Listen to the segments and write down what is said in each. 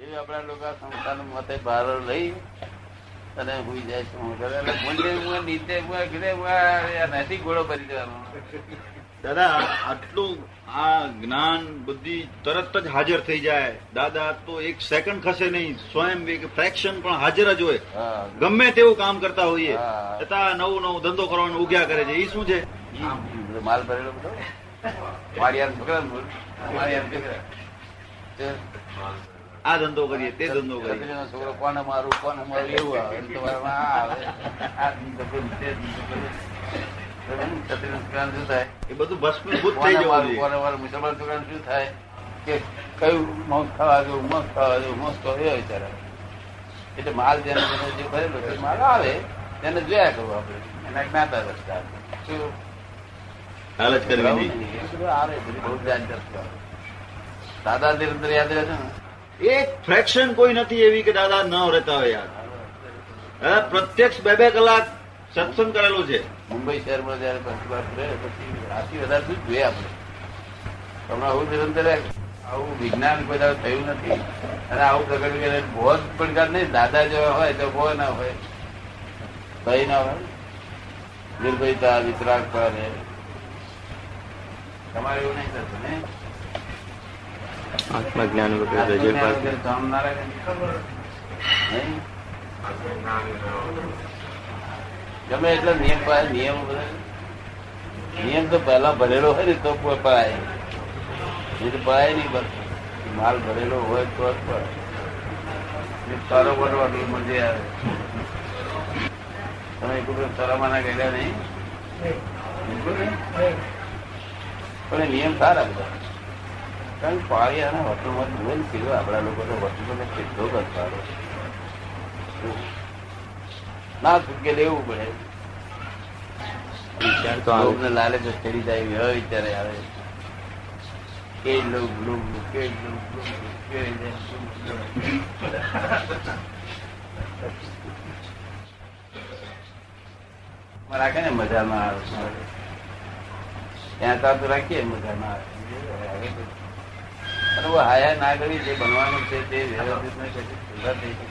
એવી આપણા લોકો સંસ્થાન મતે બહાર લઈ અને હુઈ જાય છે. હું નથી ઘોડો ભરી દેવાનો. દાદા આટલું આ જ્ઞાન બુદ્ધિ તરત જ હાજર થઈ જાય. દાદા તો એક સેકન્ડ ખસે નહીં. સ્વયં એક ફ્રેક્શન પણ હાજર જ હોય. ગમે તેવું કામ કરતા હોઈએ. હા. છતાં નવું નવું ધંધો કરવાનું ઉગ્યા કરે છે. એ શું છે? માલ ભરેલો બધો. વાડિયાના છોકરા મારી યાર છોકરા. આ ધંધો કરીએ તે ધંધો કરીએ. છોકરો કોને મારું કોને મારું એવું આવે. અને આવે. આ ધંધો કરું, તે ધંધો કરું. છત્રીના શું થાય? એ બધું ભસ્મીભૂત થઈ કોને જવું મારું જોઈએ. કોને મારું મુસલમાન છોકરાને શું થાય? કે કયું મોસ ખાવા જેવું મોસ ખાવા જેવું મોસ તો એ વિચારે એટલે માલ જેને જે ભરેલો છે માલ આવે તેને જોયા કરવું આપણે. એના જ્ઞાતા રસ્તા શું? કરવી આવે બહુ ધ્યાન કરતું. દાદા નિરંતર યાદ રહે છે ને. એક ફ્રેક્શન કોઈ નથી એવી કે દાદા ન રહેતા હોય યાર. હવે પ્રત્યક્ષ બે બે કલાક સત્સંગ કરેલો છે. મુંબઈ શહેરમાં જયારે પહેલી વાર ફરે પછી આથી વધારે શું જોઈએ આપણે. હમણાં આવું નિરંતર આવું વિજ્ઞાન બધા થયું નથી. અને આવું પ્રગટ કરે બહુ પડકાર નહીં. દાદા જેવા હોય તો બહુ ના હોય. ભય ના હોય. નિર્ભયતા, વિતરાગતા ને. તમારે એવું નહીં થતું ને? આત્મજ્ઞાન જ્ઞાન રજૂ વગર નહીં? ગમે એટલો નિયમ પાય નિયમ બધા નિયમ તો પહેલા ભરેલો હોય ને તો કોઈ પડાય નહીં. તો પડાય નહીં બસ માલ ભરેલો હોય તો જ પડે. ને તારો બી મજા આવે. તમે એક તરામાના ગયેલા નહીં? બિલકુલ નહીં પણ એ નિયમ સારા બધા. કારણ કે પાણી અને હોટલમાં જુએ ને કીધું આપણા લોકોને તો કેટલો કરતા ના છૂટકે લેવું પડે વિચાર તો આવે. લાલચ ચડી જાય એવા વિચારે આવે. કે લોક લોક કે લોક લોક કે રાખે ને મજા ના આવે. ત્યાં ત્યાં તો રાખીએ મજા ના આવે. અને હાયા ના કરી, જે બનવાનું છે તે વ્યવસ્થિત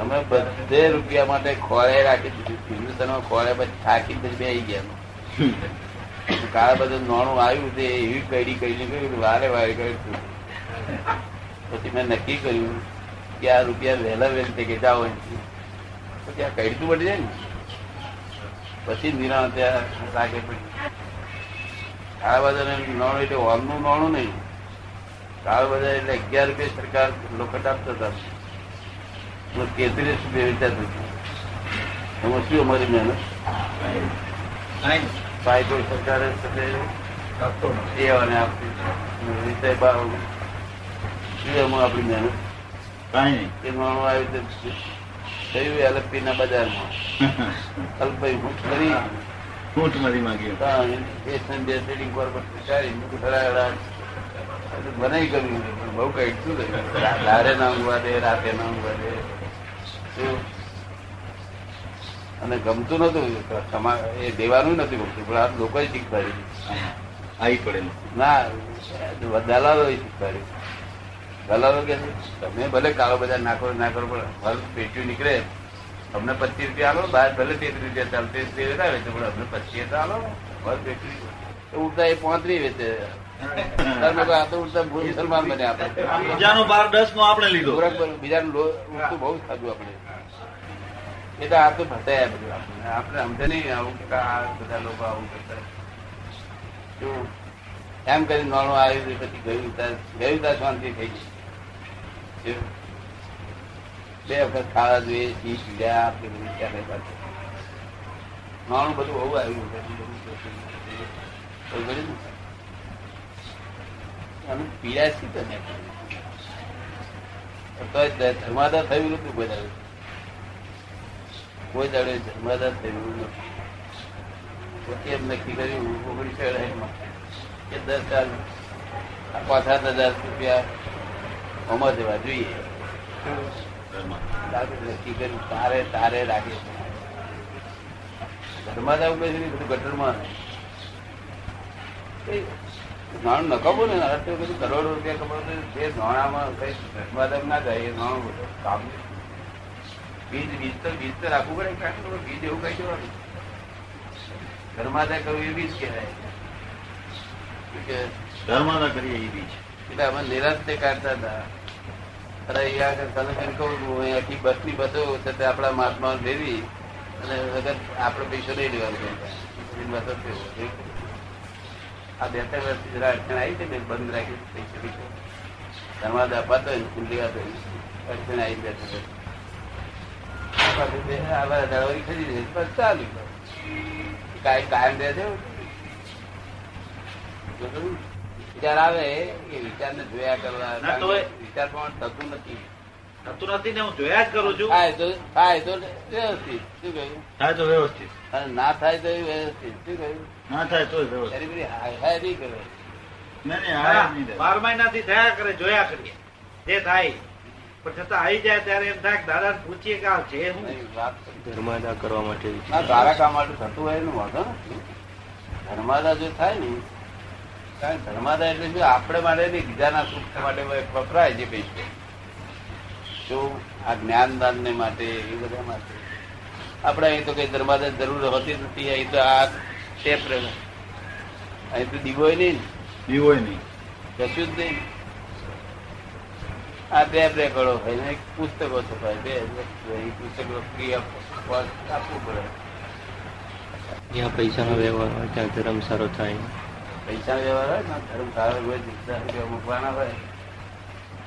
અમે બધે રૂપિયા માટે ખોળે રાખી દીધું. હિન્દુસ્તાનમાં ખોળે પછી થાકી પછી બે ગયા. કાળા બધું નોણું આવ્યું તે એવી કઈડી કઈડી કર્યું વારે વારે કર્યું પછી મેં નક્કી કર્યું કે આ રૂપિયા વહેલા વહેલી તે કે જાઓ. પછી આ કઈડતું પડી જાય ને. પછી નિરાણ ત્યાં લાગે પડી. કાળા બધા નોણું એટલે હોલનું નોણું નહીં. કાળા બજાર એટલે અગિયાર રૂપિયા સરકાર લોખંડ આપતા હતા. હું તેત્રીસ રૂપિયા વેચાતું હતું એમાં શું અમારી મહેનત? સરકારે વિષય શું એમાં આપણી મહેનત? કાંઈ એ નાણું આવ્યું તે થયું એલપી ના બજારમાં. અલ્પાઈ હું કરી નહીં ઊંટમાંથી માંગ્યું. એ સંજય ટ્રેડિંગ પર વિચારી બનાવી કર્યું પણ બહુ કઈ શું રહ્યું દારે ના ઊંઘવા દે રાતે ના ઊંઘવા દે. અને ગમતું નતું એ દેવાનું નથી ગમતું પણ આ લોકો શીખવાડ્યું. આવી પડે ના દલાલો શીખવાડ્યું. દલાલો કે તમે ભલે કાળો બધા નાખો ના કરો પણ હાલ પેટ્યું નીકળે. અમને પચીસ રૂપિયા આલો બહાર ભલે તેત્રીસ રૂપિયા ચાલતી રૂપિયા વેચે પણ અમને પચીસ આલો હાલ પેટ્યું તો ઉડતા એ પોત્રીસ વેચે. તો મુસલમાન બન્યા આપણે બીજાનો બાર દસ નો આપણે લીધો. બીજાનું ઉડતું બહુ ખાધું આપણે એટલે આ તો ભટાયા બધું આપણે આપણે સમજે નહીં આવું આ બધા લોકો આવું કરતા. એમ કરી નાણું આવ્યું પછી ગયું ત્યાં ગયું ત્યાં શાંતિ થઈ ગઈ બે વખત ખાવા જોઈએ સી પીડ્યા આપણે. બધું ક્યારે પાછું નાણું બધું બહુ આવ્યું. બધું? અને પીડા શી તમે તો થયું નતું કોઈ દાડે? કોઈ દાડે ધર્માદા થયું નથી પછી એમ નક્કી કર્યું ઓગણીસો કે દસ હજાર પાંચ સાત હજાર રૂપિયા આમાં જવા જોઈએ. તારે તારે રાખે ધર્માદા બધું ગટરમાં. નાણું નકામું ને બધું કરોડો રૂપિયા કમાતો જે નાણામાં કઈ ધર્માદમ ના જાય એ બધું કામ બીજ બીજ તો બીજ તો રાખવું પડે. કારણ કે બીજ એવું કઈ દેવાનું ધર્માદા કરવું એ બીજ કહેવાય. ધર્માદા કરીએ એ બીજ. એટલે અમે નિરાશ તે કાઢતા હતા. અરે અહીંયા આગળ કલેક્શન કહું અહીંયાથી બસની બસો છતાં આપણા મહાત્મા દેવી અને વગર આપણે પૈસો નહીં લેવાનું બસો છે. આ બે ત્રણ વર્ષથી જરા અડચણ આવી છે ને બંધ રાખી પૈસા પૈસા ધર્માદ અપાતો હોય કુંડલી આપે અડચણ આવી બે ત્રણ આવા ખરીદી છે. બસ ચાલુ કાંઈ કાયમ રહે છે વિચાર આવે એ વિચારને જોયા કરવા વિચાર પણ થતું નથી. થતું નથી ને હું જોયા જ કરું છું. થાય તો થાય તો વ્યવસ્થિત. શું કહ્યું? થાય તો વ્યવસ્થિત. અને ના થાય તો વ્યવસ્થિત. શું કહ્યું? ના થાય તો વ્યવસ્થિત. બધી હાય હાય નહીં કરે. નહીં નહીં હા નહીં બાર મહિનાથી થયા કરે જોયા કરીએ. જે થાય. પણ છતાં આવી જાય ત્યારે એમ થાય દાદા પૂછીએ કે આ છે કરી. ધર્માદા કરવા માટે તારા કામ માટે થતું હોય એનું વાંધો ધર્માદા જો થાય ને કારણ કે ધર્માદા એટલે આપણે માટે બીજાના સુખ માટે વપરાય છે પૈસો. શું આ જ્ઞાનદાન ને માટે એ બધા માટે. આપણે અહીં તો કઈ ધર્માદા જરૂર હોતી નથી. અહીં તો આ ટેપ રહે. અહીં તો દીવો નહીં ને. ઈ નહીં. કશું જ નહીં. આ બે બે હોય ભાઈ એક પુસ્તકો છપાય બે પુસ્તકો ફ્રી આપવું પડે. જ્યાં પૈસાનો વ્યવહાર હોય ત્યાં ધર્મ સારો થાય. પૈસા વ્યવહાર હોય ને ધર્મ સારો હોય મૂકવાના હોય.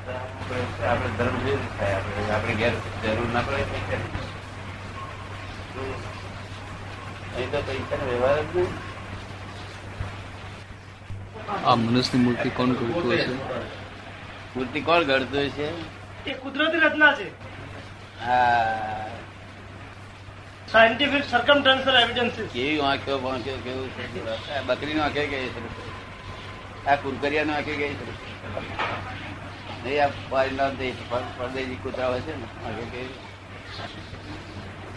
આપણે આપણે ધર્મ જેવું થાય. આપણે આપણે ઘેર જરૂર ના પડે અહીં તો પૈસા વ્યવહાર જ નહીં. આ મનુષ્યની મૂર્તિ કોણ ઘડતું હશે મૂર્તિ કોણ ઘડતું હશે એ કુદરતી રચના છે. હા. સાયન્ટિફિક સર્કમટન્સલ એવિડન્સ કેવી વાંક્યો વાંક્યો કેવું છે? આ બકરીનો આંખે ગઈ છે આ કુરકરિયાનો આંખે ગઈ છે નહીં આ પારીનો દેશ પરદેશી કૂતરા હોય છે ને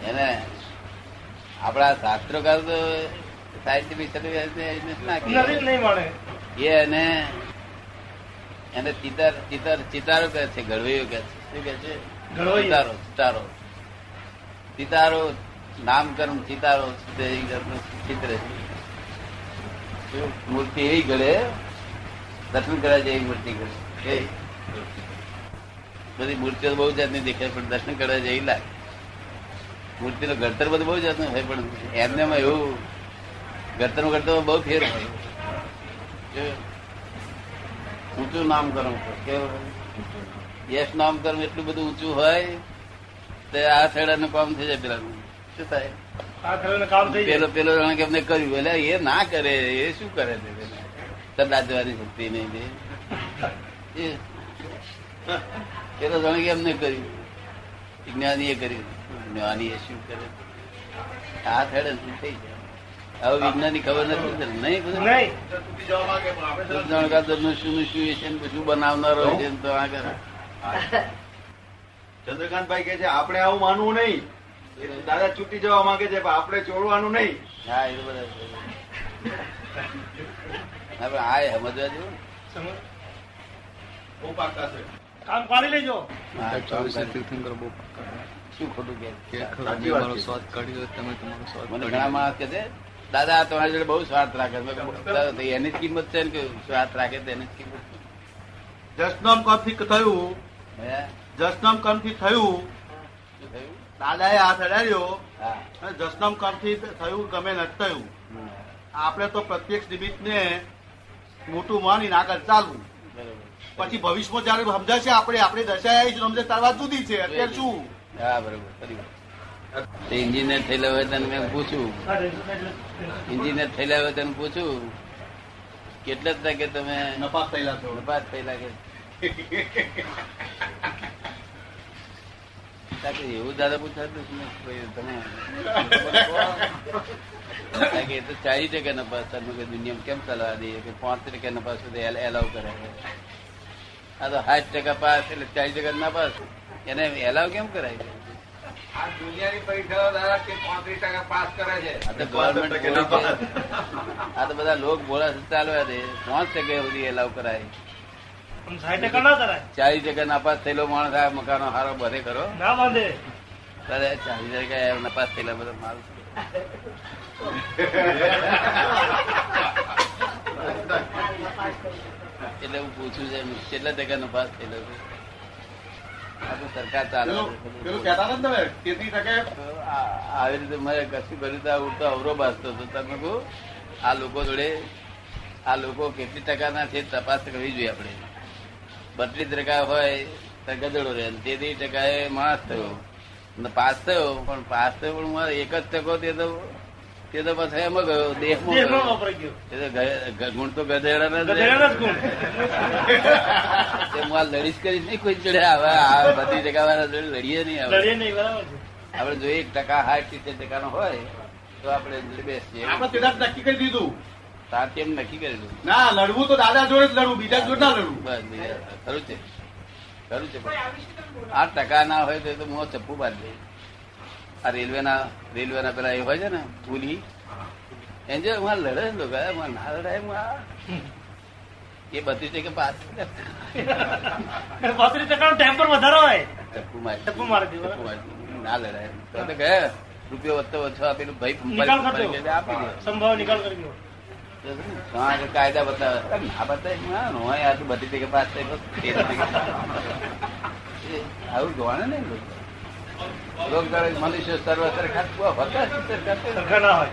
એને આપણા શાસ્ત્રોકાર તો સાયન્ટિફિક સર્ટિફિકેટ એ એને એને ચિતાર ચિતાર ચિતારો કહે છે ગળવૈયો કહે છે. શું કહે છે? ચિતારો ચિતારો. ચિતારો ચિતારો ચિત્ર મૂર્તિ એવી ઘડે દર્શન કર્યા છે એ મૂર્તિ ઘડે કેવી? બધી મૂર્તિઓ બહુ જાતની દેખાય પણ દર્શન કરવા જઈ લાગે. મૂર્તિનું ઘડતર બધું બહુ જાતનું હોય પણ એમને એવું ઘડતર ઘડતર બહુ ફેર હોય. ઊંચું નામકરણ. કેવું? યશ નામકરણ એટલું બધું ઊંચું હોય તે આ છેડાનું કામ થઈ જાય પેલાનું. શું થાય? પેલો પેલો જાણે કે એમને કર્યું? એટલે એ ના કરે એ શું કરે છે કદાચ જવાની શક્તિ નહીં એ તો તમે કેમ નહીં કર્યું? જ્ઞાની એ કર્યું. જ્ઞાની એ શું કરે આ છેડે શું થઈ જાય? હવે વિજ્ઞાનની ખબર નથી. નહીં બધું જાણકાર દરનું શું શું છે શું બનાવનારો છે તો આગળ ચંદ્રકાંતભાઈ કે છે આપણે આવું માનવું નહીં. દાદા છૂટી જવા માંગે છે આપણે ચોરવાનું નહીં. હા એ બધા હા, પણ આ સમજવા જેવું બહુ પાકા છે. કામ પાડી લેજો. ચોવીસ તીર્થંકર બહુ શું ખોટું કે? મારો સ્વાદ તમે તમારો સ્વાદ મને ઘણા માણસ કે છે દાદા તમારી જોડે બહુ સ્વાર્થ રાખે. એની જ કિંમત છે ને કે સ્વાર્થ રાખે તો એની જ કિંમત જસનામ કામથી થયું. હે? જસનામ કામથી થયું. શું થયું? દાદાએ હાથ અડાડ્યો. અને જસનામ કામથી થયું ગમે નથી થયું. આપણે તો પ્રત્યક્ષ નિમિત્તને મોટું માની આગળ ચાલવું. પછી ભવિષ્યમાં જયારે સમજાશે આપણે આપણે દશા સમજે તાર વાત જુદી છે અત્યારે શું? હા બરોબર એન્જિનિયર થયેલા હોય તને મેં પૂછ્યું. એન્જિનિયર થયેલા હોય તને પૂછ્યું. કેટલા ટકે તમે? નપાસ થયેલા છો. નપાસ થયેલા કે? એવું દાદા પૂછાતું તમે એ તો ચાલીસ ટકા નપાસ તમે કે દુનિયામાં કેમ ચલાવવા દઈએ કે પાંચ ટકા નપાસ સુધી એલાવ કરે આ તો સાઠ ટકા પાસ એટલે ચાલીસ ટકા નપાસ એને એલાવ કેમ કરાય છે? આ પાસ તો બધા લોક ભોળા ચાલવા દે. પાંચ ટકે સુધી એલાવ કરાય. ચાલીસ ટકા નાપાસ થયેલો માણસ આ મકાનો હારો બધે કરો. ના બાંધે. ત્યારે ચાલીસ ટકા નપાસ થયેલા બધા માલ એટલે હું પૂછું છે કેટલા ટકા નપાસ થયેલો છે? આ તો સરકાર ચાલે ને તમે તેત્રીસ આ- આવી રીતે મારે કશું કર્યું તો અવરો બાજતો હતો. તમે કહો આ લોકો જોડે આ લોકો કેટલી ટકાના છે તપાસ કરવી જોઈએ આપણે. બત્રીસ ટકા હોય તો ગધડો રહે તેથી તેત્રીસ ટકા એ માસ થયો પાસ થયો પણ પાસ થયો પણ મારે એક જ ટકો તે તો તે તો પાછો એમાં ગયો દેહમાં ગયો. ગુણ તો તે હું આ લડીશ કરીશ નહીં કોઈ જોડે હવે આ બધી વાળા જોડે લડીએ નહીં આવે આપણે જો એક ટકા હાથ સિત્તેર ટકાનો હોય તો આપણે બેસીએ. આપણે નક્કી કરી દીધું. સાથી એમ નક્કી કરેલું ના લડવું તો દાદા જોડે જ લડવું બીજા જોડે ના લડવું. બસ બીજા ખરું છે. ખરું છે આ ટકા ના હોય તો મોં ચપ્પુ બાંધી. દે આ રેલવેના રેલવેના પેલા એ હોય છે ને પુલી. એને જો એમાં લડે ને લોકો એમાં ના લડાય એમાં એ બધી ટકે પાસ. પાંત્રીસ ટકાનો ટેમ્પર વધારો હોય. ચપ્પુ મારે. ના લડાય. તો તો ગયા રૂપિયો વધતો ઓછો આપેલું ભાઈ આપી દે. સંભાવ નિકાલ કરી દો કાયદા બતાવે. ના બતાવે બધી જગ્યા પાસ આવું જોવાને ને મનુષ્ય સર્વ સરખા હોતા સરખા ના હોય.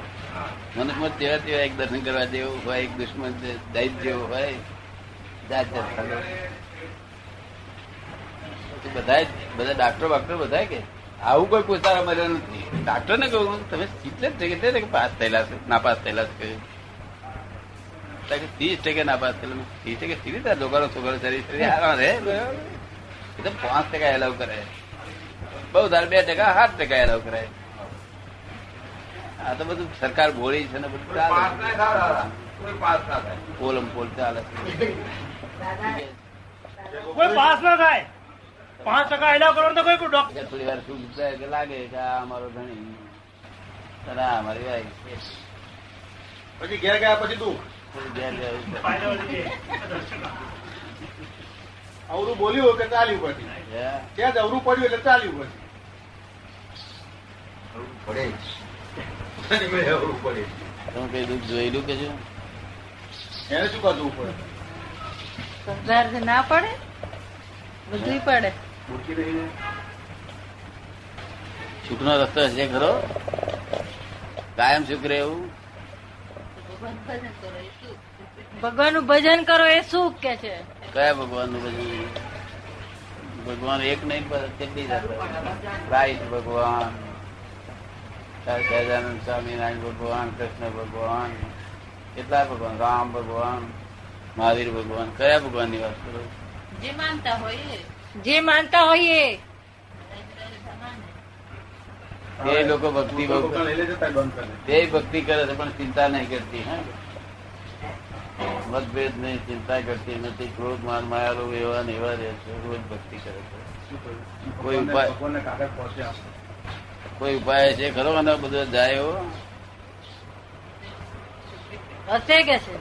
મનુષ્યમાં તેવા તેવા એક દર્શન કરવા જેવું હોય એક દુશ્મન દૈત જેવું હોય. જાત. બધાય બધા ડાક્ટર બાક્ટર બધા કે આવું કોઈ પૂછારા મળ્યા નથી. ડાક્ટર ને કહું તમે કેટલે ટકે કે પાસ થયેલા છે નાપાસ થયેલા છે ત્રીસ ટકે નાપાસ થયેલા ત્રીસ ટકે સી રીતે લોકોનો છોકરો શરીર શરીર? હારા રે એ પાંચ ટકા એલાવ કરે. બહુ ધાર બે ટકા સાત ટકા એલાવ કરાય આ તો બધું સરકાર બોલી છે ને બધું ચાલે ના થાય દાદા. કોઈ પાસ ના થાય. પોલમ પોલ ચાલે કોઈ પાસ ના થાય. પાંચ ટકા એલાવ કરો તો કોઈ કોઈ ડોક્ટર થોડી વાર શું કે લાગે કે આ અમારો ધણી. અને અમારી ભાઈ પછી ઘેર ગયા પછી તું? ઘેર અવરું બોલ્યું કે ચાલ્યું પછી? ત્યાં જ અવરું પડ્યું એટલે ચાલ્યું પછી. પડે પડે તમે કઈ દુઃખ જોયેલું કે શું એને શું કરવું પડે? સંસારથી ના પડે? બધું પડે. સુખનો રસ્તો હશે ખરો? કાયમ સુખ રહે એવું ભગવાનનું ભજન કરો એ સુખ કે છે? કયા ભગવાનનું ભજન ભગવાન એક નહીં પણ કેટલી રાઈટ ભગવાન. સહજાનંદ સ્વામિનારાયણ ભગવાન કૃષ્ણ ભગવાન કેટલા ભગવાન રામ ભગવાન મહાવીર ભગવાન કયા ભગવાનની વાત કરો? જે માનતા હોઈએ. જે માનતા હોઈએ. એ લોકો ભક્તિ તે ભક્તિ કરે છે પણ ચિંતા નહીં કરતી હા. મતભેદ નહીં ચિંતા કરતી નથી ક્રોધ માન માયા એવા ને એવા રહે છે રોજ ભક્તિ કરે છે. કોઈ ઉપાય કાગળ પહોંચ્યા કોઈ ઉપાય છે ખરો? અને બધો જાય એવો? હશે કે છે?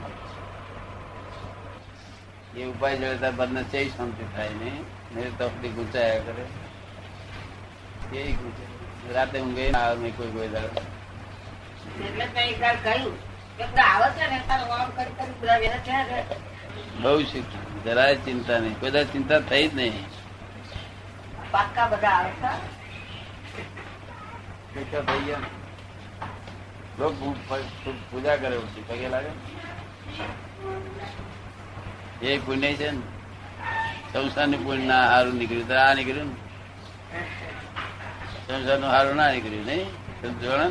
એ ઉપાય જોડે બંને છે શાંતિ થાય નહીં. નહીં તો તકલીફ ગુંચાયા કરે. એ ગુંચાય. રાતે ઊંઘે ના આવે નહીં કોઈ કોઈ દાડો. બહુ શીખ. જરાય ચિંતા નહીં. કોઈ ચિંતા થઈ જ નહીં. પાક્કા બધા આવે છે થઈ ગયા લોક પૂજા કરે પગે લાગે? એ પુણ્ય છે ને. સંસારનું પુણ્ય ના હારું નીકળ્યું. તો આ નીકળ્યું ને. સંસારનું હારું ના નીકળ્યું નહીં? સમજો ને.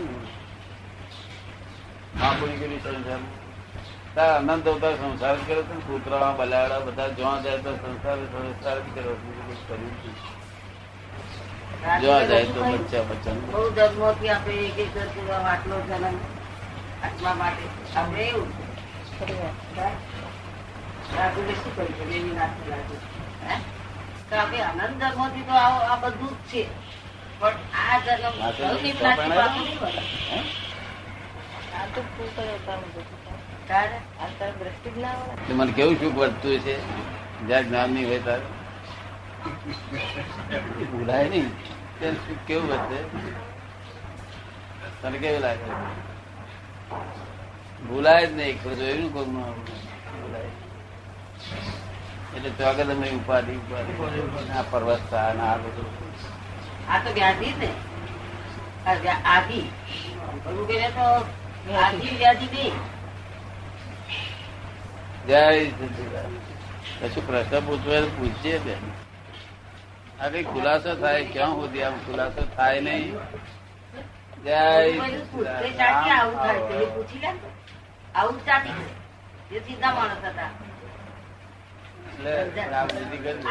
માપું નીકળ્યું સંસાર. તાર આનંદ અવતાર સંસાર કર્યો હતો કૂતરા બલાડા બધા જોવા જાય તો સંસાર સંસાર કર્યો. કર્યું. જોવા જાય તો બચ્ચા બચ્ચા બહુ જન્મોથી આપણે એક એક આટલો જન્મ આટલા માટે. આપણે એવું. શું કર્યું છે એની નાખી રાજુ તો આપણે અનંત જન્મોથી તો આ આ બધું જ છે. પણ આ જન્મ પાકું નહીં મળે. આ તો શું કરે તારું? બધું? આ તારી દ્રષ્ટિ જ આવે તો મને કેવું સુખ વર્તતું છે? જ્યાં જ્ઞાન નહીં હોય ત્યારે ભૂલાય નહીં. કેવું વર્તે તને કેવું લાગે? ભૂલાય જ નહીં. જોયું કોક ભૂલાય. એટલે તો આગળ તમે ઉપાધિ ઉપાધિ. આ પર્વત આ બધું. આ તો વ્યાધિ ને. આધિ. જય સચિદાનંદ. પ્રશ્ન પૂછવા પૂછીએ પૂછજે બેન. કઈ ખુલાસો થાય ક્યાં સુધી આમ ખુલાસો થાય નહીં જય આવું વિધિ કરજો.